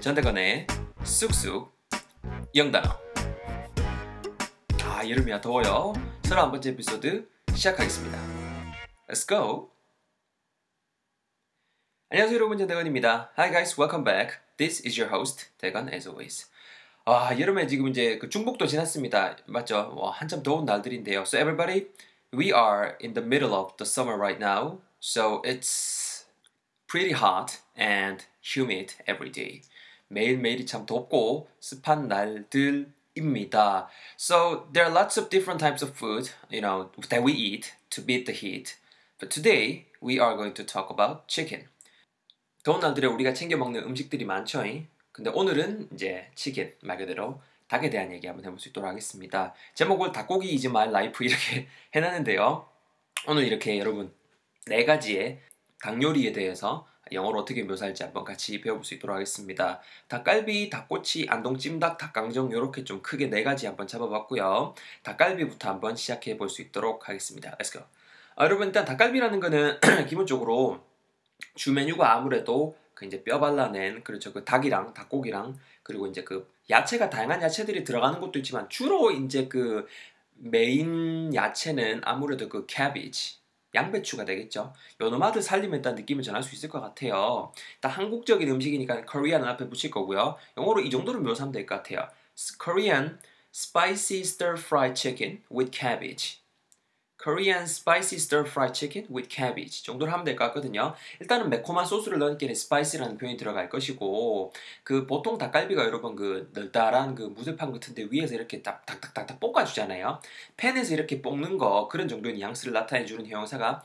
전대건의 쑥쑥 영단어 아 여름이야 더워요 31번째 에피소드 시작하겠습니다 Let's go 안녕하세요 여러분 전대건입니다 Hi guys welcome back This is your host 대건 as always 아 여름에 지금 이제 그 중복도 지났습니다 맞죠 와, 한참 더운 날들인데요 So everybody we are in the middle of the summer right now So it's pretty hot and humid every day. 매일매일이 참 덥고 습한 날들 입니다. So there are lots of different types of food, you know, that we eat to beat the heat. But today we are going to talk about chicken. 더운 날들에 우리가 챙겨 먹는 음식들이 많죠. 근데 오늘은 이제 치킨 말 그대로 닭에 대한 얘기 한번 해볼 수 있도록 하겠습니다. 제목을 닭고기 이즈 마이 라이프 이렇게 해놨는데요. 오늘 이렇게 여러분 네 가지의 닭 요리에 대해서 영어로 어떻게 묘사할지 한번 같이 배워볼 수 있도록 하겠습니다. 닭갈비, 닭꼬치, 안동찜닭, 닭강정 이렇게 좀 크게 네 가지 한번 잡아봤고요. 닭갈비부터 한번 시작해 볼 수 있도록 하겠습니다. Let's go. 아, 여러분 일단 닭갈비라는 거는 기본적으로 주 메뉴가 아무래도 그 이제 뼈 발라낸 그렇죠 그 닭이랑 닭고기랑 그리고 이제 그 야채가 다양한 야채들이 들어가는 것도 있지만 주로 이제 그 메인 야채는 아무래도 그 cabbage 양배추가 되겠죠. 요놈은 또 다른 느낌을 전할 수 있을 것 같아요. 일단 한국적인 음식이니까 Korean은 앞에 붙일 거고요. 영어로 이 정도로 묘사하면 될 것 같아요. Korean spicy stir fried chicken with cabbage. Korean spicy stir fried chicken with cabbage 정도로 하면 될 것 같거든요. 일단은 매콤한 소스를 넣으니까 spicy라는 표현이 들어갈 것이고 그 보통 닭갈비가 여러분 그 널따란 그 무쇠판 같은데 위에서 이렇게 딱딱딱딱 볶아주잖아요. 팬에서 이렇게 볶는 거 그런 정도의 뉘앙스를 나타내주는 형용사가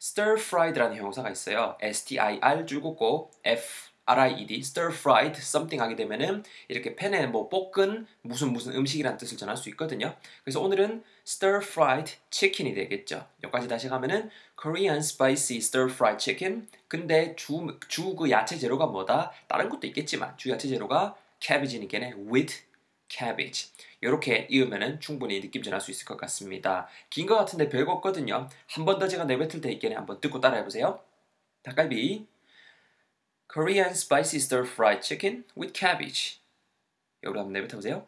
stir fried라는 형용사가 있어요. S-T-I-R 줄 긋고 F R-I-E-D, stir fried, something 하게 되면은 이렇게 팬에 뭐 볶은 무슨 무슨 음식이란 뜻을 전할 수 있거든요. 그래서 오늘은 stir fried chicken이 되겠죠. 여기까지 다시 가면은 Korean spicy stir fried chicken. 근데 주, 주 그 야채 재료가 뭐다? 다른 것도 있겠지만 주 야채 재료가 cabbage니까 with cabbage. 이렇게 이으면은 충분히 느낌 전할 수 있을 것 같습니다. 긴 것 같은데 별거 없거든요. 한 번 더 제가 내뱉을 때 있겠네. 한번 듣고 따라해 보세요. 닭갈비 Korean spicy stir fried chicken with cabbage. 여기로 한번 내뱉어 보세요.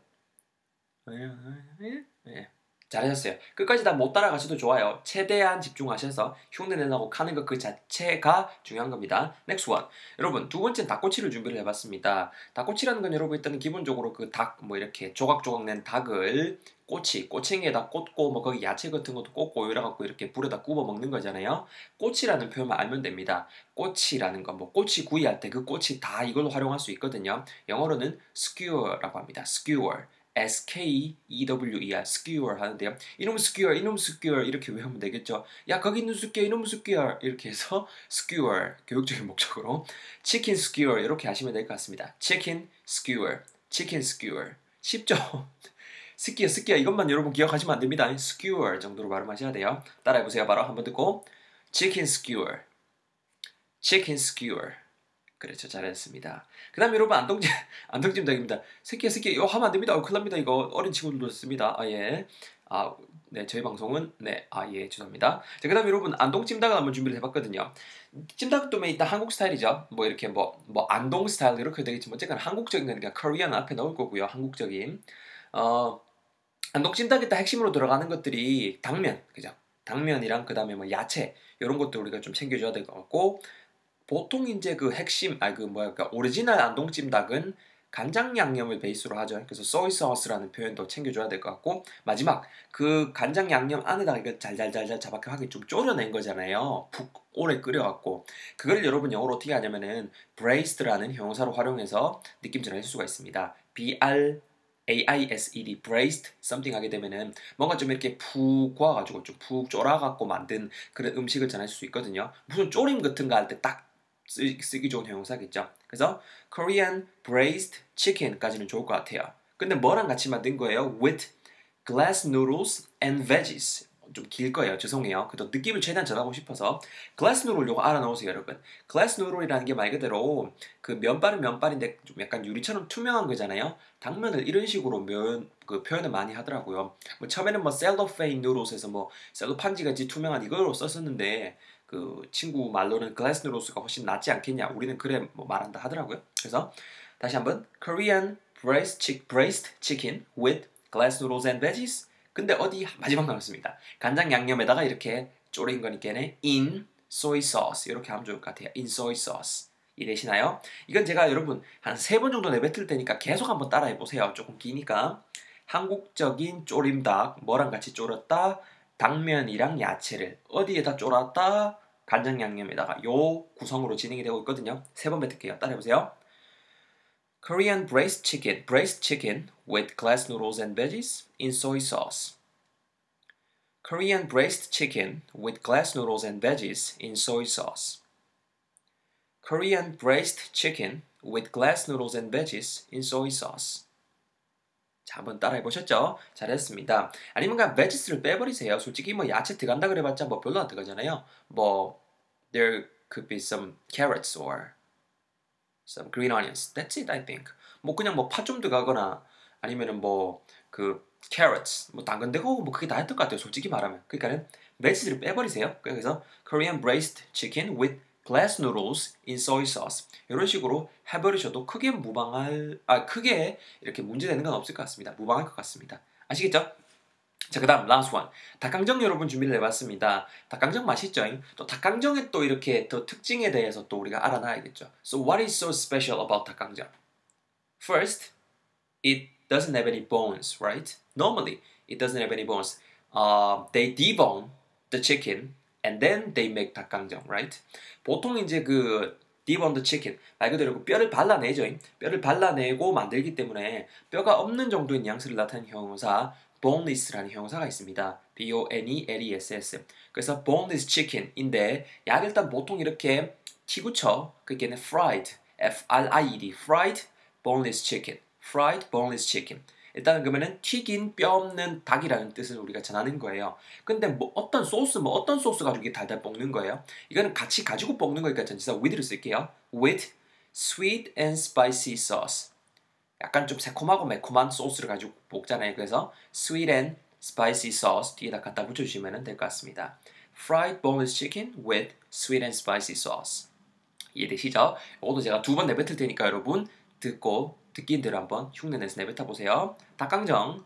네. 잘하셨어요. 끝까지 다 못 따라가셔도 좋아요. 최대한 집중하셔서 흉내 내려고 하는 것 그 자체가 중요한 겁니다. Next one. 여러분, 두 번째는 닭꼬치를 준비를 해봤습니다. 닭꼬치라는 건 여러분 일단은 기본적으로 그 닭, 뭐 이렇게 조각조각 낸 닭을 꼬치, 꼬챙이에다 꽂고 뭐 거기 야채 같은 것도 꽂고 이래갖고 이렇게 불에다 구워 먹는 거잖아요. 꼬치라는 표현만 알면 됩니다. 꼬치라는 건 뭐 꼬치 구이할 때 그 꼬치 다 이걸로 활용할 수 있거든요. 영어로는 skewer라고 합니다. skewer. S-K-E-W-E-R, skewer 하는데요. 이놈 skewer, 이놈 skewer 이렇게 외우면 되겠죠. 야 거기 있는 skewer, 이놈 skewer 이렇게 해서 skewer 교육적인 목적으로 chicken skewer 이렇게 하시면 될 것 같습니다. chicken skewer, chicken skewer 쉽죠? 스키어 스키어 이것만 여러분 기억하시면 안 됩니다. skewer 정도로 발음하셔야 돼요. 따라해보세요. 바로 한번 듣고 chicken skewer, chicken skewer 그렇죠. 잘했습니다. 그 다음에 여러분 안동찜 안동찜 닭입니다. 새끼야 새끼야 이거 하면 안 됩니다. 어, 큰일 납니다. 이거 어린 친구들도 씁니다. 아 예. 아, 네, 저희 방송은 네, 아 예, 죄송합니다. 자, 그 다음에 여러분 안동 찜닭을 한번 준비를 해봤거든요. 찜닭도 일단 한국 스타일이죠. 뭐 이렇게 뭐뭐 뭐 안동 스타일 이렇게 되겠지만 어쨌거나 한국적인 거니까 Korean 앞에 넣을 거고요. 한국적인 어 안동 찜닭에 딱 핵심으로 들어가는 것들이 당면, 그죠? 당면이랑 그 다음에 뭐 야채 이런 것들 우리가 좀 챙겨줘야 될 것 같고 보통 이제 그 핵심, 아니 그 뭐야, 그 오리지널 안동찜닭은 간장 양념을 베이스로 하죠. 그래서 soy sauce라는 표현도 챙겨줘야 될 것 같고 마지막 그 간장 양념 안에다가 이거 잘잘잘잘 자박하게 좀 졸여낸 거잖아요. 푹 오래 끓여갖고 그걸 여러분 영어로 어떻게 하냐면은 braised라는 형용사로 활용해서 느낌 전할 수가 있습니다. B R A-I-S-E-D, braised something 하게 되면은 뭔가 좀 이렇게 푹 구워가지고 좀푹 쫄아갖고 만든 그런 음식을 전할 수 있거든요. 무슨 쪼림 같은 거 할 때 딱 쓰기 좋은 형용사겠죠. 그래서 Korean braised chicken까지는 좋을 것 같아요. 근데 뭐랑 같이 만든 거예요? With glass noodles and veggies. 좀 길 거예요. 죄송해요. 그래도 느낌을 최대한 전하고 싶어서 glass noodle 요거 알아놓으세요, 여러분. glass noodle이라는 게 말 그대로 그 면발은 면발인데 좀 약간 유리처럼 투명한 거잖아요. 당면을 이런 식으로 면, 그 표현을 많이 하더라고요. 뭐 처음에는 뭐 cellophane noodles에서 뭐 셀로판지 같이 투명한 이걸로 썼었는데 그 친구 말로는 글래스 누로스가 훨씬 낫지 않겠냐. 우리는 그래 뭐 말한다 하더라고요. 그래서 다시 한번 Korean braised, chick, braised chicken with glass noodles and veggies. 근데 어디 마지막 남았습니다. 간장 양념에다가 이렇게 졸인 거니까는 in soy sauce 이렇게 하면 좋을 것 같아요. in soy sauce. 이해되시나요? 이건 제가 여러분 한 세 번 정도 내뱉을 테니까 계속 한번 따라해 보세요. 조금 기니까 한국적인 쪼림닭 뭐랑 같이 졸였다 당면이랑 야채를 어디에다 졸았다 간장 양념에다가 요 구성으로 진행이 되고 있거든요. 세 번 뱉을게요. 따라해보세요. Korean braised chicken, braised chicken with glass noodles and veggies in soy sauce. Korean braised chicken with glass noodles and veggies in soy sauce. Korean braised chicken with glass noodles and veggies in soy sauce. 자, 한번 따라해 보셨죠? 잘했습니다. 아니면 그냥 veges를 빼버리세요. 솔직히 뭐 야채 들어간다 그래봤자 뭐 별로 안 들어가잖아요. 뭐 there could be some carrots or some green onions. That's it, I think. 뭐 그냥 뭐 파 좀 들어가거나 아니면은 뭐 그 carrots, 뭐 당근 되고 뭐 그게 다 했던 것 같아요. 솔직히 말하면. 그러니까는 veges를 빼버리세요. 그래서 Korean braised chicken with glass noodles in soy sauce 이런 식으로 해버리셔도 크게 무방할 아 크게 이렇게 문제되는 건 없을 것 같습니다. 무방할 것 같습니다. 아시겠죠? 자, 그 다음, last one. 닭강정 여러분 준비를 해봤습니다. 닭강정 맛있죠? 또 닭강정의 또 이렇게 더 특징에 대해서 또 우리가 알아놔야겠죠. So, what is so special about 닭강정? First, it doesn't have any bones, right? Normally, it doesn't have any bones. Uh, they debone the chicken and then they make 닭강정, right? 보통 이제 그 the chicken 말 그대로 그 뼈를 발라내죠. 뼈를 발라내고 만들기 때문에 뼈가 없는 정도의 뉘앙스를 나타내는 형용사 boneless라는 형용사가 있습니다. B-O-N-E-L-E-S-S. 그래서 boneless chicken인데 약 일단 보통 이렇게 튀구쳐 그게는 fried, F-R-I-E-D, fried boneless chicken, fried boneless chicken. 일단은 그러면은 튀긴 뼈 없는 닭이라는 뜻을 우리가 전하는 거예요. 근데 뭐 어떤 소스, 뭐 어떤 소스 가지고 이게 달달 볶는 거예요? 이거는 같이 가지고 볶는 거니까 전치사 with를 쓸게요. with sweet and spicy sauce. 약간 좀 새콤하고 매콤한 소스를 가지고 볶잖아요. 그래서 sweet and spicy sauce 뒤에다 갖다 붙여주시면 될 것 같습니다. Fried boneless chicken with sweet and spicy sauce. 이해되시죠? 이것도 제가 두 번 내뱉을 테니까 여러분 듣고 듣긴 대로 한번 흉내내서 내뱉어 보세요. 닭강정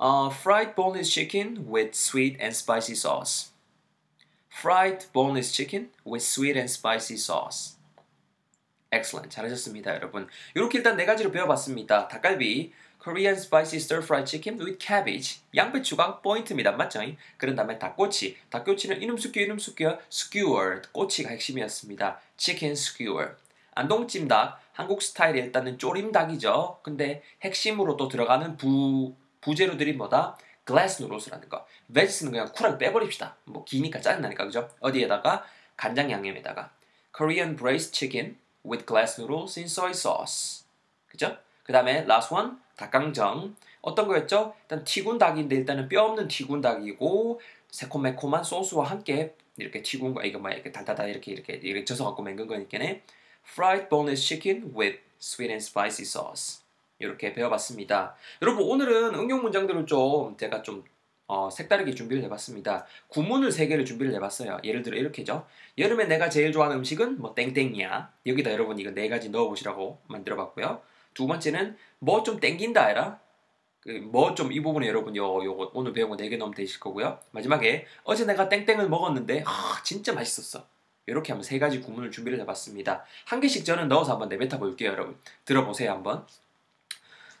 uh, Fried boneless chicken with sweet and spicy sauce. Fried boneless chicken with sweet and spicy sauce. Excellent. 잘하셨습니다, 여러분. 이렇게 일단 네 가지로 배워봤습니다. 닭갈비, Korean spicy stir-fried chicken with cabbage, 양배추가 포인트입니다. 맞죠? 그런 다음에 닭꼬치. 닭꼬치는 이놈 숙겨, 이놈 숙겨, skewered. 꼬치가 핵심이었습니다. chicken skewer. 안동찜닭, 한국 스타일이 일단은 쪼림닭이죠. 근데 핵심으로 또 들어가는 부, 부재료들이 뭐다? glass noodles라는 거. veges는 그냥 쿨하게 빼버립시다. 뭐 기니까 짜증나니까, 그죠? 어디에다가? 간장 양념에다가. Korean braised chicken with glass noodles in soy sauce. 그죠? 그 다음에 last one, 닭강정. 어떤 거였죠? 일단 튀군 닭인데 일단은 뼈 없는 튀군 닭이고 새콤매콤한 소스와 함께 이렇게 튀군 거 이거 뭐 이렇게 달달달 이렇게 이렇게 이렇게 져서 갖고 맹근 거니까네. Fried boneless chicken with sweet and spicy sauce. 이렇게 배워봤습니다. 여러분 오늘은 응용 문장들을 좀 제가 좀 어, 색다르게 준비를 해봤습니다. 구문을 세 개를 준비를 해봤어요. 예를 들어 이렇게죠. 여름에 내가 제일 좋아하는 음식은 뭐 땡땡이야. 여기다 여러분 이거 네 가지 넣어보시라고 만들어봤고요. 두 번째는 뭐 좀 땡긴다 해라. 그뭐 좀 이 부분에 여러분 요 요거 오늘 배운 거 네 개 넣으면 되실 거고요. 마지막에 어제 내가 땡땡을 먹었는데 아 진짜 맛있었어. 이렇게 하면 세 가지 구문을 준비를 해봤습니다. 한 개씩 저는 넣어서 한번 내뱉어 볼게요, 여러분. 들어보세요, 한번.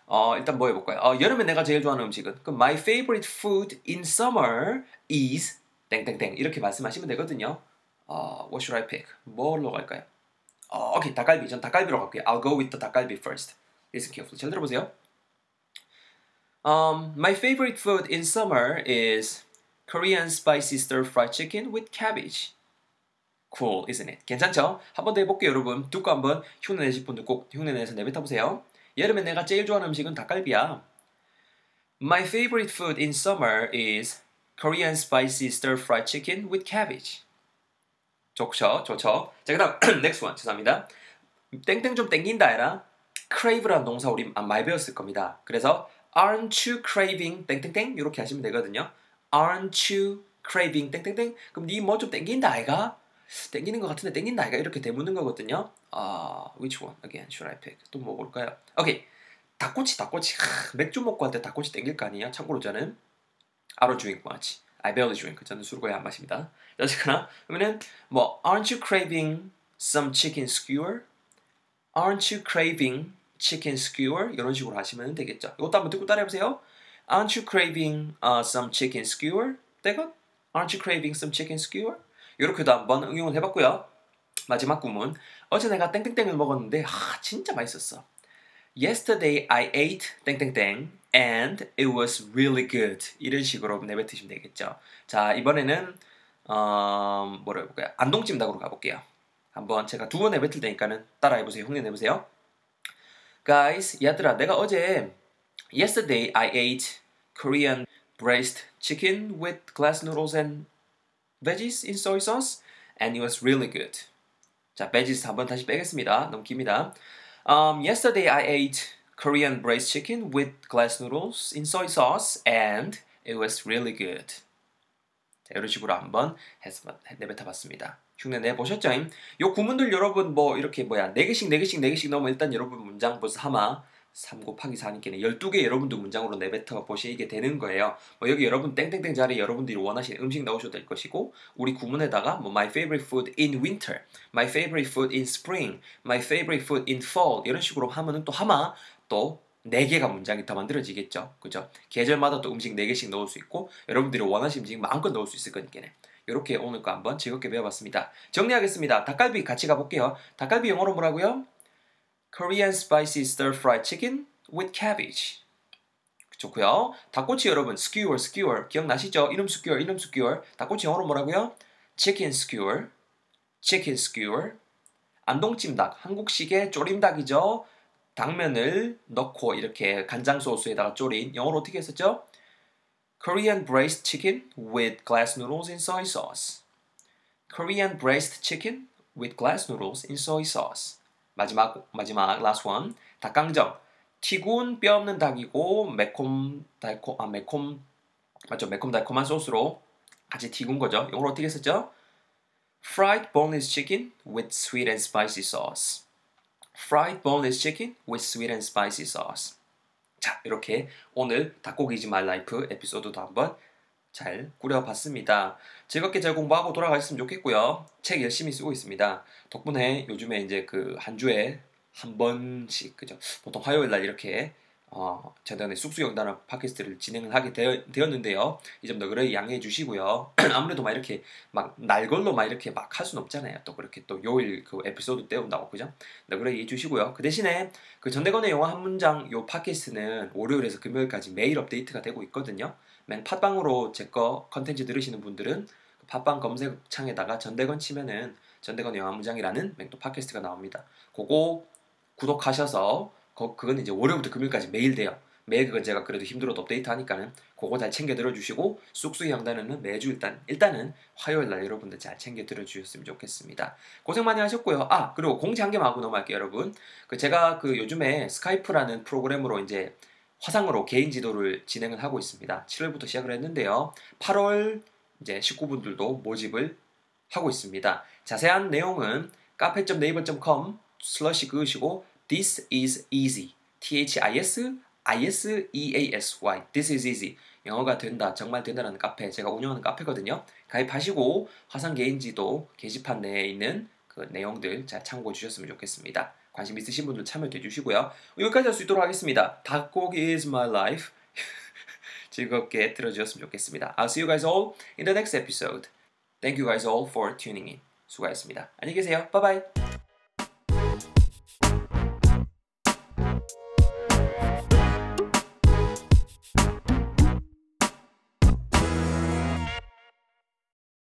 어, 일단 뭐 해볼까요? 어, 여름에 내가 제일 좋아하는 음식은 그럼 my favorite food in summer is 땡땡땡 이렇게 말씀하시면 되거든요. 어, what should I pick? 뭘로 갈까요? 어, 오케이 닭갈비. 전 닭갈비로 갈게요. I'll go with the 닭갈비 first. Listen carefully. 잘 들어보세요. Um, my favorite food in summer is Korean spicy stir-fried chicken with cabbage. Cool, isn't it? 괜찮죠? 한 번 더 해볼게요, 여러분. 듣고 한번 흉내 내실 분들 꼭 흉내 내서 내뱉어 보세요. 여름에 내가 제일 좋아하는 음식은 닭갈비야. My favorite food in summer is Korean spicy stir-fried chicken with cabbage. 좋죠, 좋죠. 자, 그다음 next one. 죄송합니다. 땡땡 좀 땡긴다 해라. crave라는 동사 우리 많이 배웠을 겁니다. 그래서 aren't you craving 땡땡땡 이렇게 하시면 되거든요. aren't you craving 땡땡땡 그럼 니 뭐 좀 땡긴다 아이가? 땡기는 것 같은데 땡긴다 아이가 이렇게 되묻는 거거든요. 아, which one again should I pick? 또 뭐 볼까요? 오케이. 닭꼬치, 닭꼬치. 하, 맥주 먹고 할 때 닭꼬치 땡길 거 아니에요? 참고로 저는 I don't drink much. I barely drink. 저는 술을 거의 안 마십니다. 어쨌거나 그러면은 뭐 Aren't you craving some chicken skewer? Aren't you craving chicken skewer? 이런 식으로 하시면 되겠죠. 이것도 한번 듣고 따라해 보세요. Aren't you craving uh, some chicken skewer? 대건? Aren't you craving some chicken skewer? 이렇게도 한번 응용을 해봤고요. 마지막 구문. 어제 내가 땡땡땡을 먹었는데 아 진짜 맛있었어. Yesterday I ate 땡땡땡 and it was really good. 이런 식으로 내뱉으시면 되겠죠. 자 이번에는 어, 뭐라 해볼까요? 안동찜닭으로 가볼게요. 한번 제가 두 번 내뱉을 테니까는 따라해보세요. 흉내 내보세요. Guys, 얘들아, 내가 어제 Yesterday I ate Korean braised chicken with glass noodles and veggies in soy sauce, and it was really good. 자, veggies 한번 다시 빼겠습니다. 너무 깁니다. Um, yesterday I ate Korean braised chicken with glass noodles in soy sauce, and it was really good. 자, 이런 식으로 한번 해서 내뱉어 봤습니다. 흉내 내 보셨죠? 요 구문들 여러분 뭐 이렇게 뭐야 4개씩 4개씩 4개씩 넣으면 일단 여러분 문장 벌써 하마 3 곱하기 4니까 12개 여러분도 문장으로 내뱉어 보시게 되는 거예요. 뭐 여기 여러분 땡땡땡 자리에 여러분들이 원하시는 음식 넣으셔도 될 것이고 우리 구문에다가 뭐 my favorite food in winter, my favorite food in spring, my favorite food in fall 이런 식으로 하면은 또 하마 또 4개가 문장이 더 만들어지겠죠. 그죠? 계절마다 또 음식 4개씩 넣을 수 있고 여러분들이 원하시는 음식 마음껏 넣을 수 있을 거니까요. 이렇게 오늘 거 한번 즐겁게 배워봤습니다. 정리하겠습니다. 닭갈비 같이 가볼게요. 닭갈비 영어로 뭐라고요? Korean spicy stir-fried chicken with cabbage. 좋고요. 닭꼬치 여러분 skewer, skewer 기억나시죠? 이름 skewer, 이름 skewer. 닭꼬치 영어로 뭐라고요? chicken skewer, chicken skewer. 안동찜 닭, 한국식의 조림닭이죠. 당면을 넣고 이렇게 간장 소스에다가 졸인 영어로 어떻게 했었죠? Korean braised chicken with glass noodles in soy sauce. Korean braised chicken with glass noodles in soy sauce. 마지막 마지막 last one 닭강정 튀군 뼈 없는 닭이고 매콤 달콤 아 매콤 맞죠 매콤 달콤한 소스로 같이 튀군 거죠. 이걸 어떻게 썼죠? Fried boneless chicken with sweet and spicy sauce. Fried boneless chicken with sweet and spicy sauce. 자, 이렇게 오늘 닭고기지 말 라이프 에피소드도 한번 잘 꾸려봤습니다. 즐겁게 잘 공부하고 돌아가셨으면 좋겠고요. 책 열심히 쓰고 있습니다. 덕분에 요즘에 이제 그 한 주에 한 번씩 그죠? 보통 화요일 날 이렇게 어, 저단의 쑥쑥영단한 팟캐스트를 진행을 하게 되어, 되었는데요. 이 점도 그래 양해해 주시고요. 아무래도 막 이렇게 막 날걸로 막 이렇게 막 할 수는 없잖아요. 또 그렇게 또 요일 그 에피소드 때운다고 그죠? 네, 그래 이해해 주시고요. 그 대신에 그 전대건의 영화 한 문장 요 팟캐스트는 월요일에서 금요일까지 매일 업데이트가 되고 있거든요. 맨 팟빵으로 제 거 컨텐츠 들으시는 분들은 그 팟빵 검색창에다가 전대건 치면은 전대건 영화 문장이라는 맹또 팟캐스트가 나옵니다. 그거 구독하셔서 거, 그건 이제 월요일부터 금요일까지 매일 돼요. 매일 그건 제가 그래도 힘들어도 업데이트 하니까는 그거 잘 챙겨 들어주시고 쑥쑥이 양단은 매주 일단 일단은 화요일 날 여러분들 잘 챙겨 들어주셨으면 좋겠습니다. 고생 많이 하셨고요. 아 그리고 공지 한 개만 하고 넘어갈게요, 여러분. 그 제가 그 요즘에 스카이프라는 프로그램으로 이제 화상으로 개인 지도를 진행을 하고 있습니다. 7월부터 시작을 했는데요. 8월 이제 식구분들도 모집을 하고 있습니다. 자세한 내용은 카페.네이버.com 슬러시 그으시고 This is easy. T-H-I-S I-S-E-A-S-Y. This is easy. 영어가 된다, 정말 된다라는 카페, 제가 운영하는 카페거든요. 가입하시고 화상 개인지도 게시판 내에 있는 그 내용들 잘 참고해 주셨으면 좋겠습니다. 관심 있으신 분들 참여해 주시고요. 여기까지 할 수 있도록 하겠습니다. 닭고기 is my life. 즐겁게 들어주셨으면 좋겠습니다. I'll see you guys all in the next episode. Thank you guys all for tuning in. 수고하셨습니다. 안녕히 계세요. Bye bye.